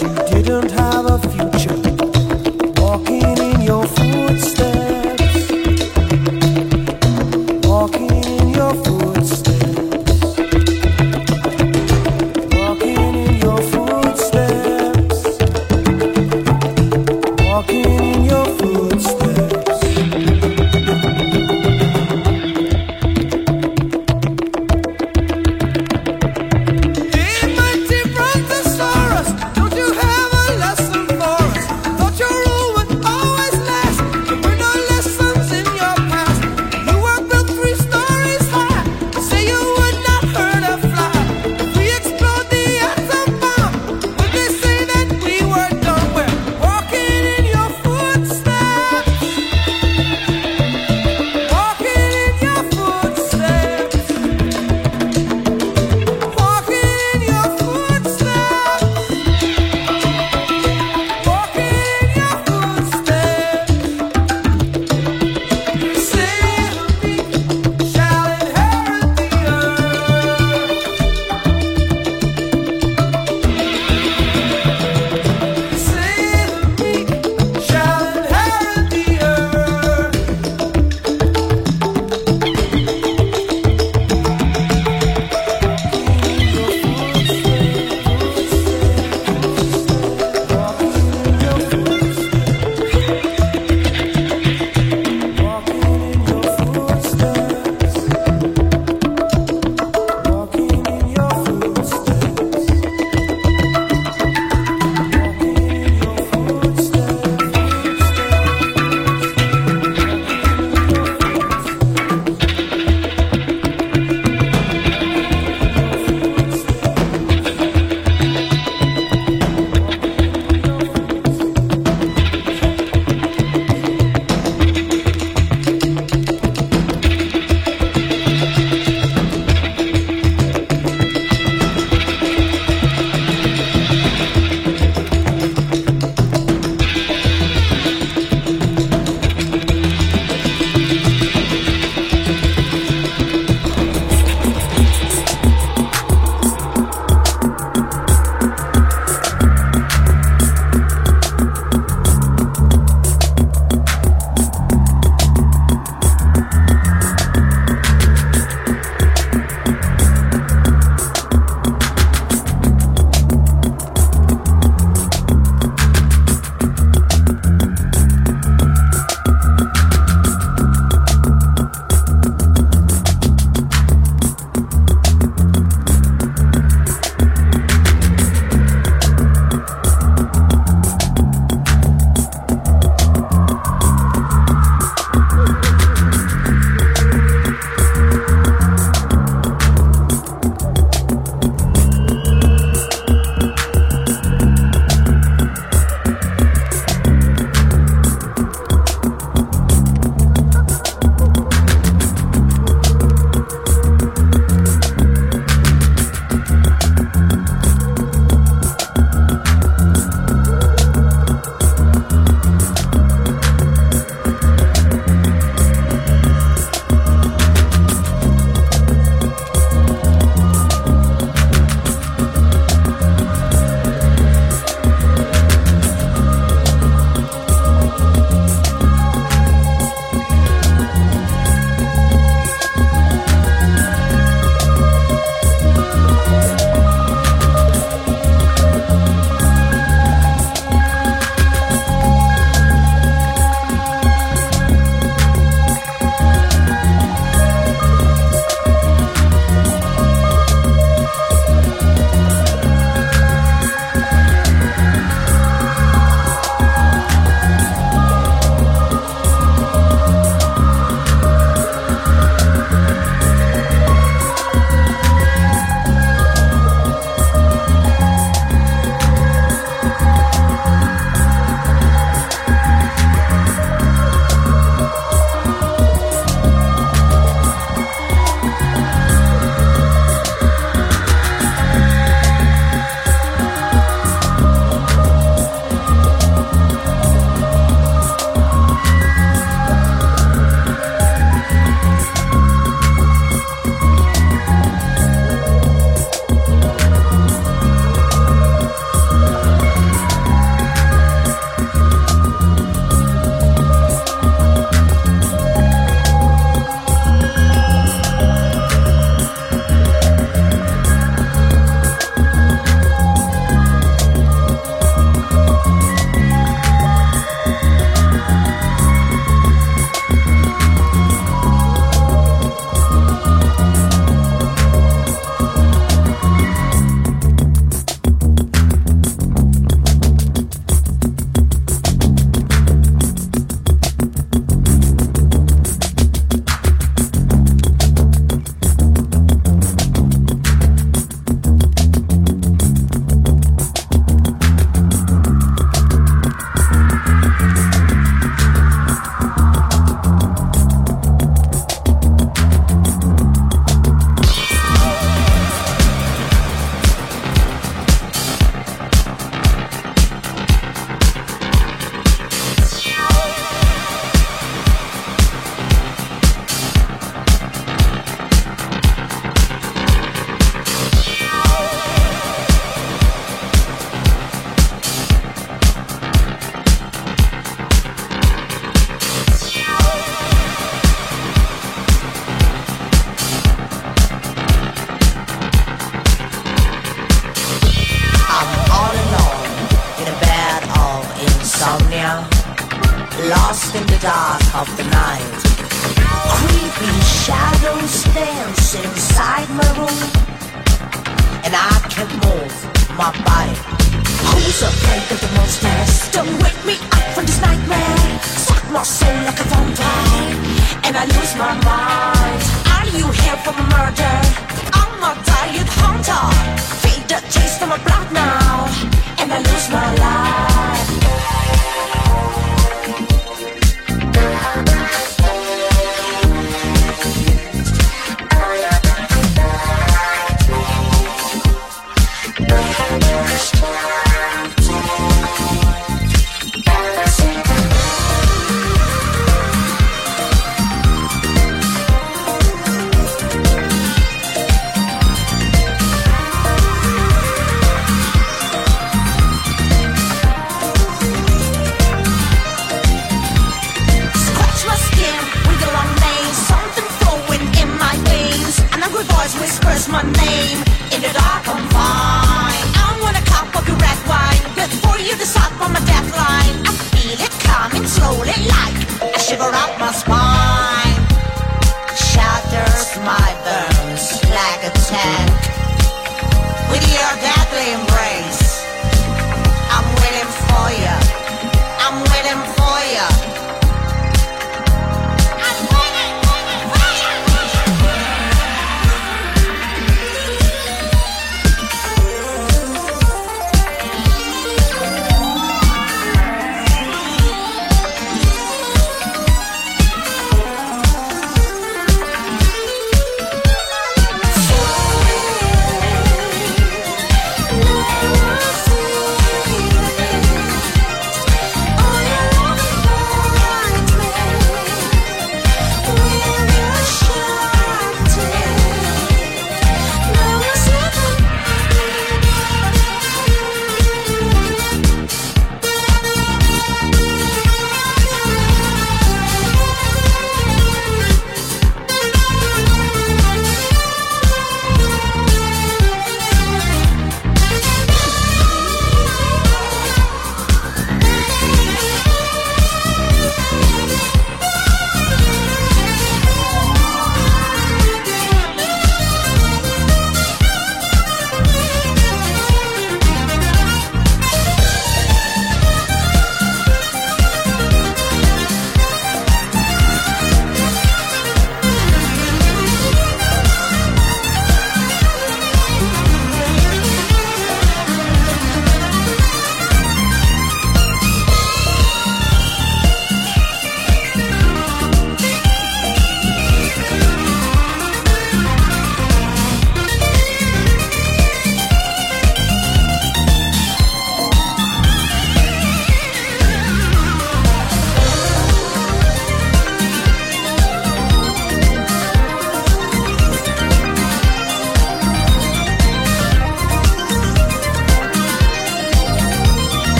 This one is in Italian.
you didn't have.